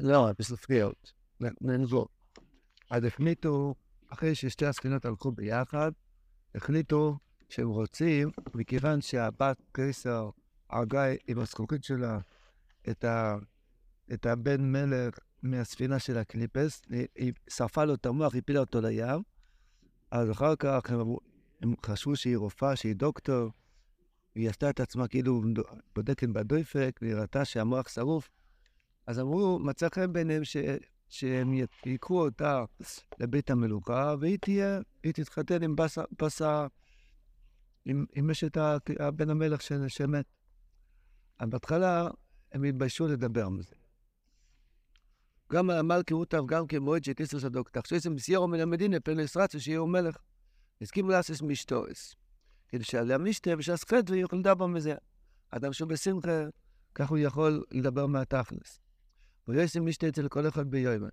לא, בספריות. ננזור. אז החליטו, אחרי ששתי הספינות הלכו ביחד, החליטו שהם רוצים, מכיוון שהבת קריסר הרגה עם הזכוכית שלה את, ה, את הבן מלך מהספינה של הקליפס, היא שרפה לו את המוח, הפילה אותו לים, אז אחר כך הם, הם חשבו שהיא רופאה, שהיא דוקטור, והיא עשתה את עצמה כאילו בודקת בדויפק, והיא ראתה שהמוח שרוף. אז אמרו, מצא חן ביניהם ש, שהם ייקחו אותה לבית המלוכה, והיא תהיה, היא תתחתן עם בסה עם, עם אשת בן המלך שמת. אז בהתחלה הם התביישו לדבר על זה. גם המלכי רוטב, גם כמועד שטיסר סדוק, תחשוב מסיירו מן המדינה פרנס רצו שיהיו מלך. הסכימו לעשות משטורס. כדי שעל המשתה ושעס חטא יוכל לדבר מזה. אדם שהוא בשמחה, כך הוא יכול לדבר מהתכלס. ויועסים משתה אצל כל אחד ביומן.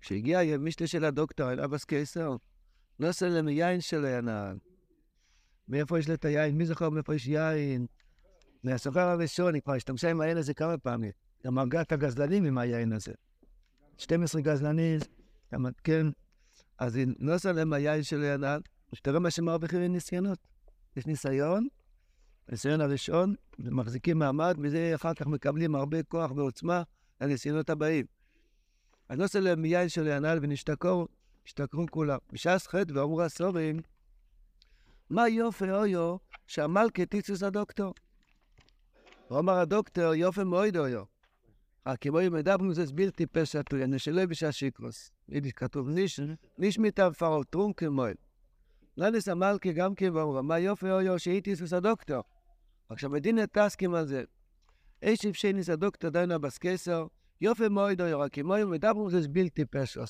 כשהגיע המשתה של הדוקטור אל אבס קיסר, עושה להם יין שלו ינעל. מאיפה יש לה את היין? מי זוכר מאיפה יש יין? מהסוחר הראשון, היא כבר השתמשה עם היין הזה כמה פעמים. גם הרגה את הגזלנים עם היין הזה. 12 גזלנים, גם כן. אז היא עושה להם היין של ינעל, שתראה מה שמרוויחים מניסיונות. יש ניסיון, הניסיון הראשון, מחזיקים מעמד, וזה אחר כך מקבלים הרבה כוח ועוצמה לניסיונות הבאים. לא להם יין של ינעל ונשתכרו, השתכרו כולם. בש"ס ח' ואמרו הסורים, מה יופי אויו שהמלכה טיצוס הדוקטור. הוא אמר הדוקטור, יופי מאוד אויו. כמו אם מדברים זה בלתי פשע טוי, אני שלא בשעה שיקרוס. יידיש כתוב ניש, ניש מיטב פרו טרום כמועל. לניס המלכה גם כן ואמרו, מה יופי אויו שהיא טיצוס הדוקטור. עכשיו מדינה טסקים על זה. איש אפשניס הדוקטור דיינה בסקסר, יופי מאוד אויו, רק כמו אם מדברים זה בלתי פשע.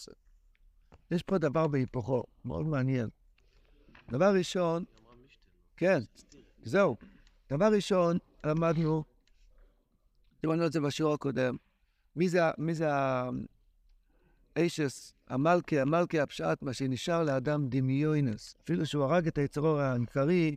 יש פה דבר בהיפוכו, מאוד מעניין. דבר ראשון, כן, זהו. דבר ראשון, למדנו, דיברנו על זה בשיעור הקודם, מי זה, מי זה האשס, המלכי, המלכי הפשט, מה שנשאר לאדם דמיונס. אפילו שהוא הרג את היצרור העיקרי,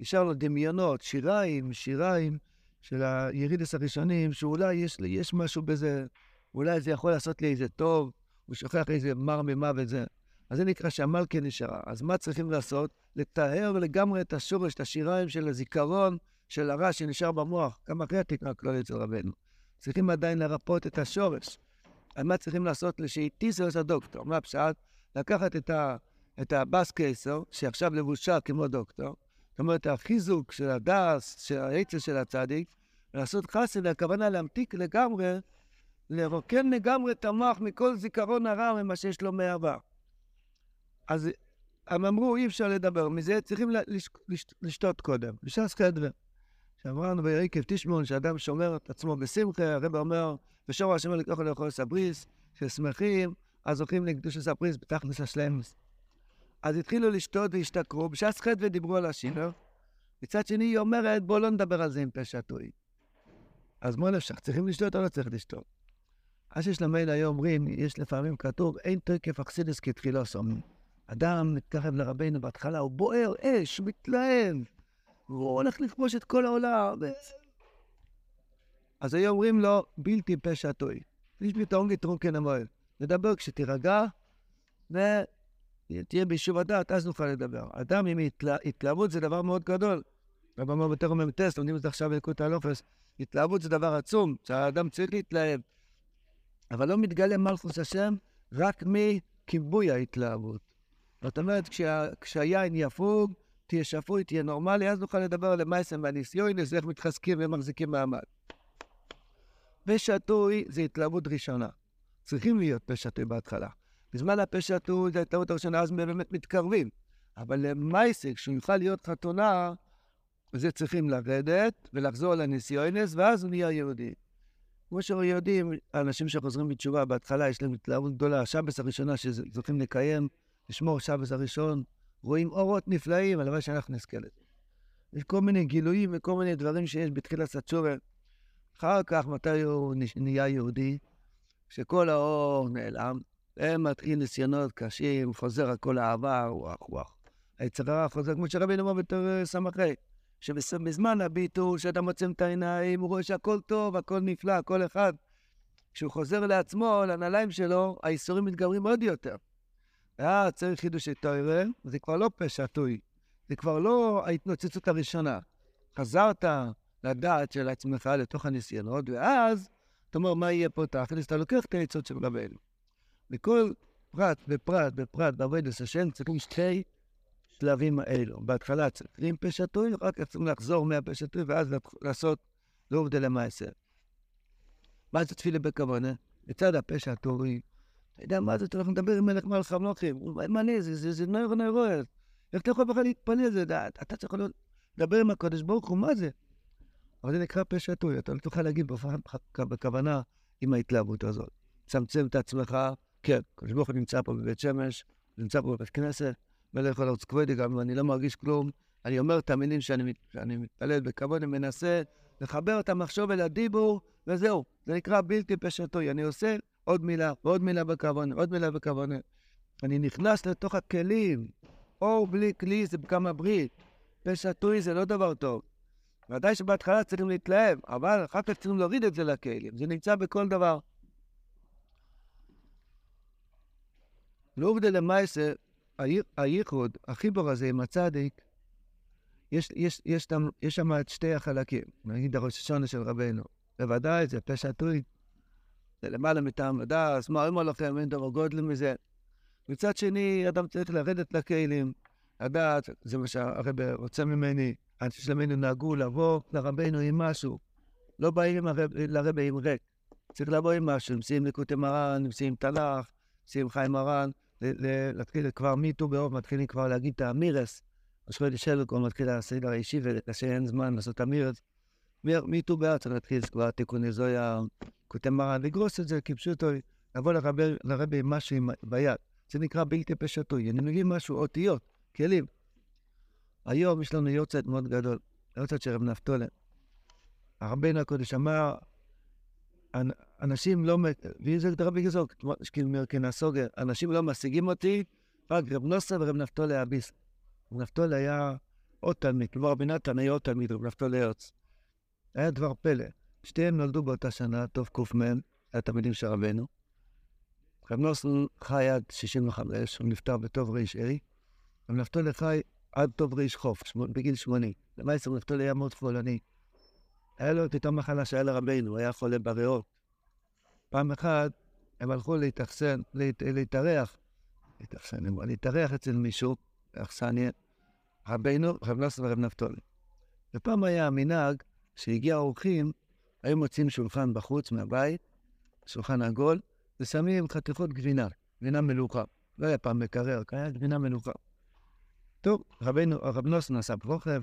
נשאר לו דמיונות, שיריים, שיריים של הירידס הראשונים, שאולי יש, יש משהו בזה, אולי זה יכול לעשות לי איזה טוב, הוא שוכח איזה מר ממוות זה. אז זה נקרא שהמלכה נשארה. אז מה צריכים לעשות? לטהר לגמרי את השורש, את השיריים של הזיכרון של הרע שנשאר במוח, גם אחרי התקרה כלל אצל רבנו. צריכים עדיין לרפות את השורש. אז מה צריכים לעשות? לשאיטיסוס הדוקטור. מה הפשט? לקחת את, ה, את הבאס קייסר, שעכשיו לבושה כמו דוקטור, זאת אומרת, החיזוק של הדס, של העצר של הצדיק, ולעשות חסד, הכוונה להמתיק לגמרי, לרוקן לגמרי את המוח מכל זיכרון הרע ממה שיש לו מעבר. אז הם אמרו, אי אפשר לדבר מזה, צריכים לש, לש, לשתות קודם. בש"ס חדווה. שאמרנו ביקב תשמעון, שאדם שומר את עצמו בשמחה, הרב אומר, ושומר השם לקרוא לאכול סבריס, ששמחים, אז זוכים לקדוש הסבריס בתכלס השלמס. אז התחילו לשתות והשתכרו, בש"ס חדווה דיברו על השינר. מצד שני, היא אומרת, בואו לא נדבר על זה עם פשע טועי. אז מה נפשך, צריכים לשתות או לא צריך לשתות? אז שיש למייל היום אומרים, יש לפעמים כתוב, אין תוקף אכסידס כתחילו סומים. אדם מתקרב לרבנו בהתחלה, הוא בוער אש, מתלהב, והוא הולך לכבוש את כל העולם. אז היו אומרים לו, בלתי פשע טוי. איש פתאום לטרונקן המועל. נדבר כשתירגע, ותהיה ביישוב הדעת, אז נוכל לדבר. אדם עם התלה... התלהבות זה דבר מאוד גדול. רב אמר בתור מ"ט, לומדים את זה עכשיו בלקוט הלופס, התלהבות זה דבר עצום, שהאדם צריך להתלהב. אבל לא מתגלה מלכוס השם רק מכיבוי ההתלהבות. זאת אומרת, כשה, כשהיין יפוג, תהיה שפוי, תהיה נורמלי, אז נוכל לדבר על המייסם והניסיון, אז איך מתחזקים ומחזיקים מעמד. פשעטוי זה התלהבות ראשונה. צריכים להיות פשעטוי בהתחלה. בזמן הפשעטוי זה ההתלהבות הראשונה, אז באמת מתקרבים. אבל למייסק, כשהוא יוכל להיות חתונה, זה צריכים לרדת ולחזור לניסיונס, ואז הוא נהיה יהודי. כמו שיודעים, האנשים שחוזרים בתשובה, בהתחלה יש להם התלהבות גדולה, השבס הראשונה שזוכים לקיים, לשמור שבס הראשון, רואים אורות נפלאים, הלוואי שאנחנו נזכה לזה. יש כל מיני גילויים וכל מיני דברים שיש בתחילת התשובה. אחר כך, מתי הוא נהיה יהודי? כשכל האור נעלם, ומתחיל ניסיונות קשים, חוזר הכל העבר, וואח וואח. היצר הרע חוזר, כמו שרבינו אמר בתור סמכי, שבזמן הביטול, שאתה מוצאים את העיניים, הוא רואה שהכל טוב, הכל נפלא, כל אחד כשהוא חוזר לעצמו, לנעליים שלו, האיסורים מתגברים עוד יותר. ואז צריך חידושי תוירה, זה כבר לא פשע טוי, זה כבר לא ההתנוצצות הראשונה. חזרת לדעת של עצמך לתוך הניסיונות, ואז אתה אומר, מה יהיה פה תכלס? אתה לוקח את העצות של רבנו. בכל פרט ופרט ופרט בעבודת השם צריכים שתי שלבים האלו. בהתחלה צריכים פשע טוי, אחר כך צריכים לחזור מהפשע טוי, ואז לעשות לעובדה למעשר. מה זה תפילה בכוונה? לצד הפשע הטורי. אתה יודע מה זה? הולך לדבר עם מלך מלך המלוכים. מה אני? זה, נויר נוירואל. איך אתה יכול בכלל להתפלל? זה דעת. אתה צריך לדבר עם הקדוש ברוך הוא, מה זה? אבל זה נקרא פשע טוי. אתה לא תוכל להגיד בכוונה עם ההתלהבות הזאת. צמצם את עצמך, כן, הקדוש ברוך הוא נמצא פה בבית שמש, נמצא פה בבית כנסת, מלך ארץ כבודי, גם אם אני לא מרגיש כלום, אני אומר את המילים שאני, שאני מתפלל בכבוד, אני מנסה לחבר את המחשוב אל הדיבור, וזהו. זה נקרא בלתי פשטוי. אני עושה עוד מילה, ועוד מילה בכוונה, עוד מילה בכוונה. אני נכנס לתוך הכלים. אור בלי כלי זה כמה ברית. פשטוי זה לא דבר טוב. ודאי שבהתחלה צריכים להתלהב, אבל אחר כך צריכים להוריד את זה לכלים. זה נמצא בכל דבר. לעובדה למעשה, הייחוד, החיבור הזה עם הצדיק, יש, יש, יש, יש שם את שתי החלקים, נגיד הראש השונה של רבנו. בוודאי, זה פשע טוי. זה למעלה מטעם הדס, מה אומר לכם, אין דבר גודל מזה. מצד שני, אדם צריך לרדת לכלים, לדעת, זה מה שהרב רוצה ממני, אנשי שלמנו נהגו לבוא לרבנו עם משהו. לא באים לרבה עם ריק. צריך לבוא עם משהו, נמצאים לקוטי מרן, נמצאים תנ"ך, נמצאים חיים מרן, להתחיל כבר מיטו באוב, מתחילים כבר להגיד את האמירס. אז חודש שלו מתחיל הסדר האישי, וקשה אין זמן לעשות אמירס. מיטו באב צריך להתחיל כבר תיקוני זויה, כותב מרן, לגרוס את זה כפשוטו, לבוא לרבה עם משהו ביד. זה נקרא בלתי פשטוי. אני מביא משהו, אותיות, כלים. היום יש לנו יוצאת מאוד גדול, יוצאת של רב נפתולן. הרבינו הקודש אמר, אנשים לא, ואם זה רבי גזוק, כאילו מרקנה סוגר, אנשים לא משיגים אותי, רק רב נוסה ורב נפתולי אביס. רב נפתולי היה עוד תלמיד, כלומר רבי נתן היה עוד תלמיד, רב נפתולי הרץ. היה דבר פלא. שתיהם נולדו באותה שנה, טוב קמ, היה תלמידים של רבנו. רב נוסן חי עד 65, הוא נפטר בטוב ריש ארי. רב נפתולי חי עד טוב ריש חוף, בגיל 80. למעשה רב נפתולי היה מאוד פולני. היה לו את אותה מחלה שהיה לרבנו, הוא היה חולה בריאות. פעם אחת הם הלכו להתאכסן, להת, להתארח, להתאכסן, להתארח אצל מישהו, באכסניה, רבנו, רב נוסף ורב נפתולי. ופעם היה המנהג שהגיע האורחים, היו מוצאים שולחן בחוץ מהבית, שולחן עגול, ושמים חתיכות גבינה, גבינה מלוכה. לא היה פעם מקרר, היה גבינה מלוכה. טוב, רבנו, רב נוסף נסע ברוכב,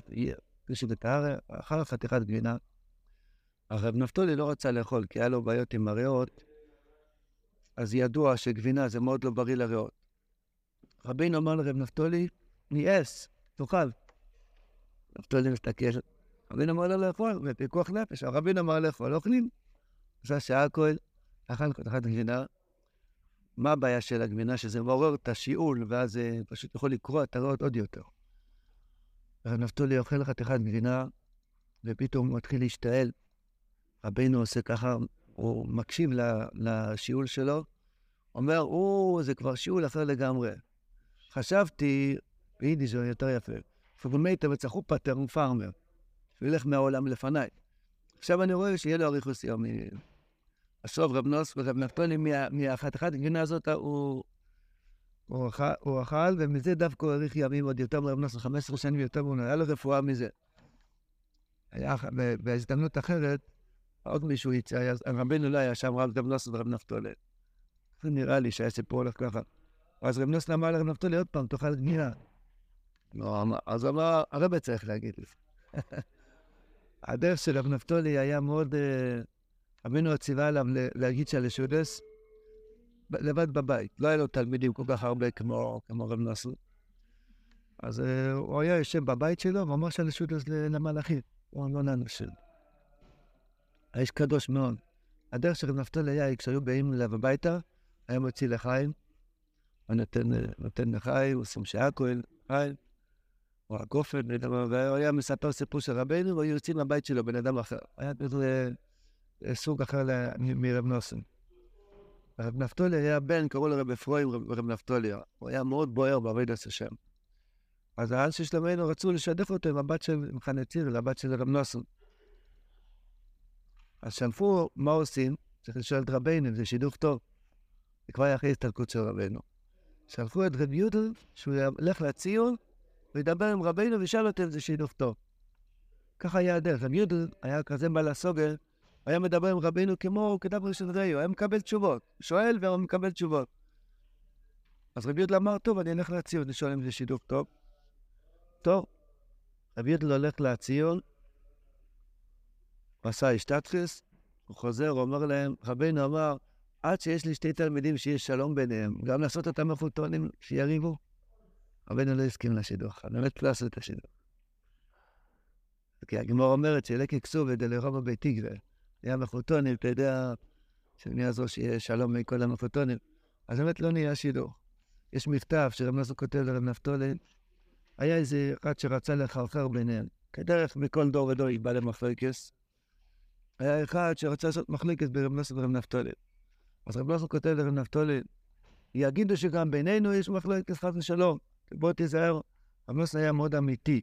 פשוט את הארץ, אחר חתיכת גבינה, הרב נפתולי לא רצה לאכול, כי היה לו בעיות עם הריאות, אז ידוע שגבינה זה מאוד לא בריא לריאות. רבינו אמר לרב נפתולי, ניאס, תאכל. נפתולי מסתכל, רבינו אמר לו לאכול, בפיקוח נפש, הרבינו אמר לאכול, לא אוכלים. עשה שעה כהן, אכל חתיכת גבינה. מה הבעיה של הגבינה? שזה מעורר את השיעול, ואז זה פשוט יכול לקרוע את הריאות עוד יותר. הרב נפתולי אוכל חתיכת גבינה, ופתאום הוא מתחיל להשתעל. רבינו עושה ככה, הוא מקשיב לשיעול שלו, אומר, או, זה כבר שיעול אחר לגמרי. חשבתי, ביידיש זה יותר יפה, פרומטר וצחו פטרן פארמר, שהוא ילך מהעולם לפניי. עכשיו אני רואה שיהיה לו אריכוס יומי. הסוף רב נוס ורב נפתולי, מהחתיכת הגבינה הזאת הוא, הוא, אכל, הוא אכל, ומזה דווקא הוא האריך ימים עוד יותר מרב נוס, 15 שנים יותר, הוא היה לו רפואה מזה. היה בהזדמנות אחרת, עוד מישהו יצא, רבנו לא היה שם, רב נוסן ורב נפתולי. זה נראה לי שהסיפור הולך ככה. אז רב נוסן אמר לרב נפתולי, עוד פעם, תאכל גנינה. לא, אז אמר, הרבה צריך להגיד לי. הדרך של רב נפתולי היה מאוד... אה, רבנו ציווה עליו להגיד שהלשודס לבד בבית. לא היה לו תלמידים כל כך הרבה כמו, רב נוסן. אז uh, הוא היה יושב בבית שלו ואמר שהלשודס למלאכים. הוא לא לאנשים. האיש קדוש מאוד. הדרך של רב נפתלי היה, כשהיו באים אליו הביתה, היה מוציא לחיים, הוא נותן, לחיים, שם שעה כהן, חיים, או הגופן, והוא היה מספר סיפור של רבנו, והיו יוצאים מהבית שלו, בן אדם אחר. היה כזה סוג אחר מרב נוסן. רב נפתולי היה בן, קראו לו רב אפרים רב נפתולי. הוא היה מאוד בוער בעבודת השם. אז האנשי שלמנו רצו לשדך אותו עם הבת של מחנה ציר, לבת של רב נוסון. אז שלפו מה עושים, צריך לשאול את רבינו אם זה שידוך טוב. זה כבר היה אחרי הסתלקות של רבנו. שלחו את רב יודל, שהוא ילך לציון, וידבר עם רבינו וישאל אותו אם זה שידוך טוב. ככה היה הדרך. רב יודל היה כזה בעל הסוגל, היה מדבר עם רבינו כמו כדבר של ראיו, היה מקבל תשובות. שואל והוא מקבל תשובות. אז רבי יודל אמר, טוב, אני אלך לציון, לשאול אם זה שידוך טוב. טוב, רבי יודל הולך לציון, עשה השתתפס, הוא חוזר, אומר להם, רבינו אמר, עד שיש לי שתי תלמידים שיש שלום ביניהם, גם לעשות אותם מחותונים שיריבו. רבינו לא הסכים לשידוך, אני באמת לא עשו את השידוך. כי הגמור אומרת שלקי כסוב ודלרובו ביתיגווה, היה מחותונים, אתה יודע, שאני יעזור שיהיה שלום מכל המחותונים, אז באמת לא נהיה שידוך. יש מכתב שרב נוסו כותב לרב נפתולין, היה איזה אחד שרצה לחרחר ביניהם. כדרך בכל דור ודור יבא למחלקס. היה אחד שרצה לעשות מחלקת ברב נוסו ורב נפתולין. אז רב נוסו כותב לרב נפתולין, יגידו שגם בינינו יש מחלקת חס ושלום. בוא תיזהר, רב נוסו היה מאוד אמיתי.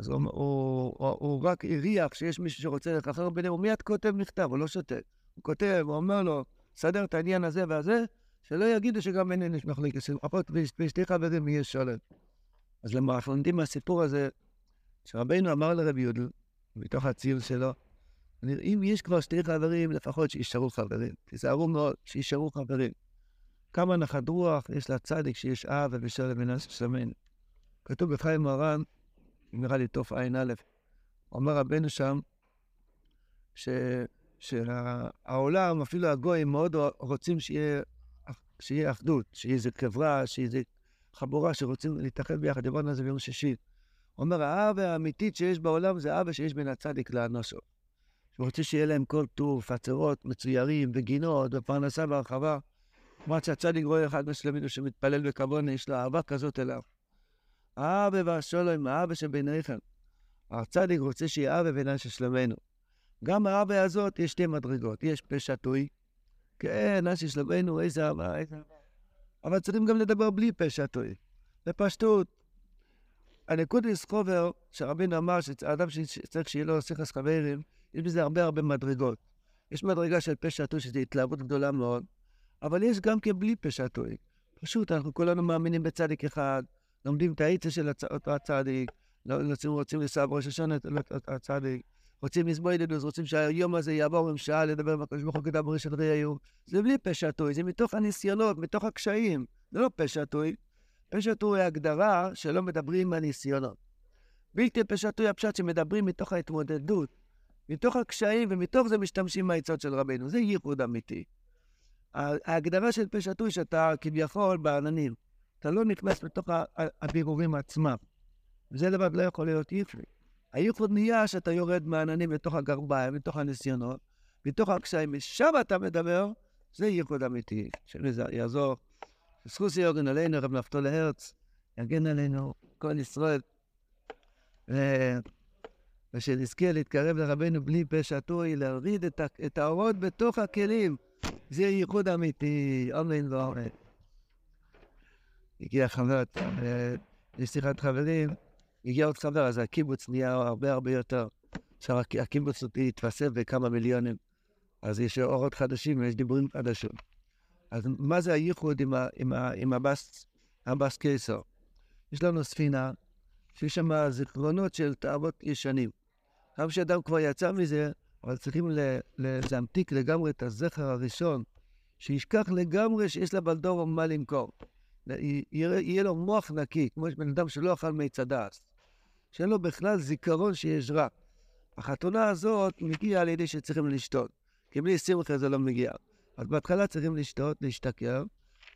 אז הוא, הוא, הוא, הוא רק הריח שיש מישהו שרוצה לחרחר ביניהם, הוא מיד כותב מכתב, הוא לא שותק. הוא כותב, הוא אומר לו, סדר את העניין הזה והזה, שלא יגידו שגם בינינו יש מחלקת, שלפחות בשתי חברים יהיה שולט. אז למה אנחנו לומדים מהסיפור הזה, שרבינו אמר לרבי יודל, מתוך הציור שלו, אם יש כבר שתי חברים, לפחות שישארו חברים. תיזהרו מאוד, שישארו חברים. כמה נחת רוח יש לצדיק שיש אב ובשל מנס שמן. כתוב בחיים מרן, נראה לי תוף ע"א, אומר רבנו שם, ש, שהעולם, אפילו הגויים, מאוד רוצים שיהיה, שיהיה אחדות, שיהיה איזה חברה, שיהיה איזה חבורה שרוצים להתאחד ביחד, דיברנו על זה ביום שישי. אומר, האהבה האמיתית שיש בעולם זה אהבה שיש בין הצדיק לאנושו. שהוא רוצה שיהיה להם כל טוב, חצרות מצוירים וגינות ופרנסה והרחבה. כמו שהצדיק רואה אחד משלמינו שמתפלל בכבוד, יש לו אהבה כזאת אליו. האבא והשולם, האבא שביניכם. הצדיק רוצה שיהיה אבא בינינו של שלמנו. גם האבא הזאת יש שתי מדרגות, יש פה שטוי, כן, אנשי שלמנו, איזה אהבה, איזה אהבה. אבל צריכים גם לדבר בלי פה שטוי. בפשטות, הנקוד לסחובר, שרבינו אמר שאדם שצריך שיהיה לו שיחס חברים, יש בזה הרבה הרבה מדרגות. יש מדרגה של פשע טוי, שזו התלהבות גדולה מאוד, אבל יש גם כן בלי פשע טוי. פשוט, אנחנו כולנו מאמינים בצדיק אחד, לומדים את העצה של אותו הצדיק, לא, רוצים, רוצים לסב ראש השנה את הצדיק, רוצים לסבוא ידידוס, רוצים שהיום הזה יעבור שעה לדבר עם הקדוש ברוך הוא כדבר של ראיהו. זה בלי פשע טוי, זה מתוך הניסיונות, מתוך הקשיים. זה לא פשע טוי. פשע טוי היא הגדרה שלא מדברים מהניסיונות. בלתי פשע טוי הפשט שמדברים מתוך ההתמודדות. מתוך הקשיים, ומתוך זה משתמשים בעצות של רבנו. זה ייחוד אמיתי. ההגדרה של פה שטוי שאתה כביכול בעננים. אתה לא נכנס לתוך הבירורים עצמם. וזה לבד לא יכול להיות ייחוד. הייחוד נהיה שאתה יורד מהעננים לתוך הגרביים, לתוך הניסיונות, מתוך הקשיים, משם אתה מדבר, זה ייחוד אמיתי. שזה יעזור. זכוסי יוגן עלינו, רב נפתול הרץ, יגן עלינו, כל ישראל. ושנזכה להתקרב לרבנו בלי פשע טוי, להוריד את, את האורות בתוך הכלים. זה ייחוד אמיתי, אמן ואמן. הגיע חבר, לשיחת חברים, הגיע עוד חבר, אז הקיבוץ נהיה הרבה הרבה יותר. עכשיו הקיבוץ התווסף בכמה מיליונים, אז יש אורות חדשים ויש דיבורים חדשים. אז מה זה הייחוד עם, ה, עם, ה, עם הבס, הבס קיסר? יש לנו ספינה שיש שם זיכרונות של תאוות ישנים. גם כשאדם כבר יצא מזה, אבל צריכים להמתיק לגמרי את הזכר הראשון, שישכח לגמרי שיש לבלדור מה למכור. יהיה, לו מוח נקי, כמו יש בן אדם שלא אכל מיץ הדס, שאין לו בכלל זיכרון שיש רע. החתונה הזאת מגיעה על ידי שצריכים לשתות, כי בלי שמחה זה לא מגיע. אז בהתחלה צריכים לשתות, להשתכר,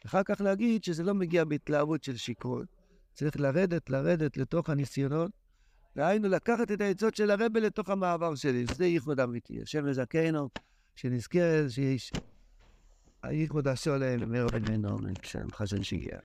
אחר כך להגיד שזה לא מגיע בהתלהבות של שיכון. צריך לרדת, לרדת לתוך הניסיונות, דהיינו, לקחת את העצות של הרבה לתוך המעבר שלי. זה ייחוד אמיתי. השם יזכנו, שנזכה, שיש... הייחוד השולם, אומר בנינו, שם חזון שהגיע.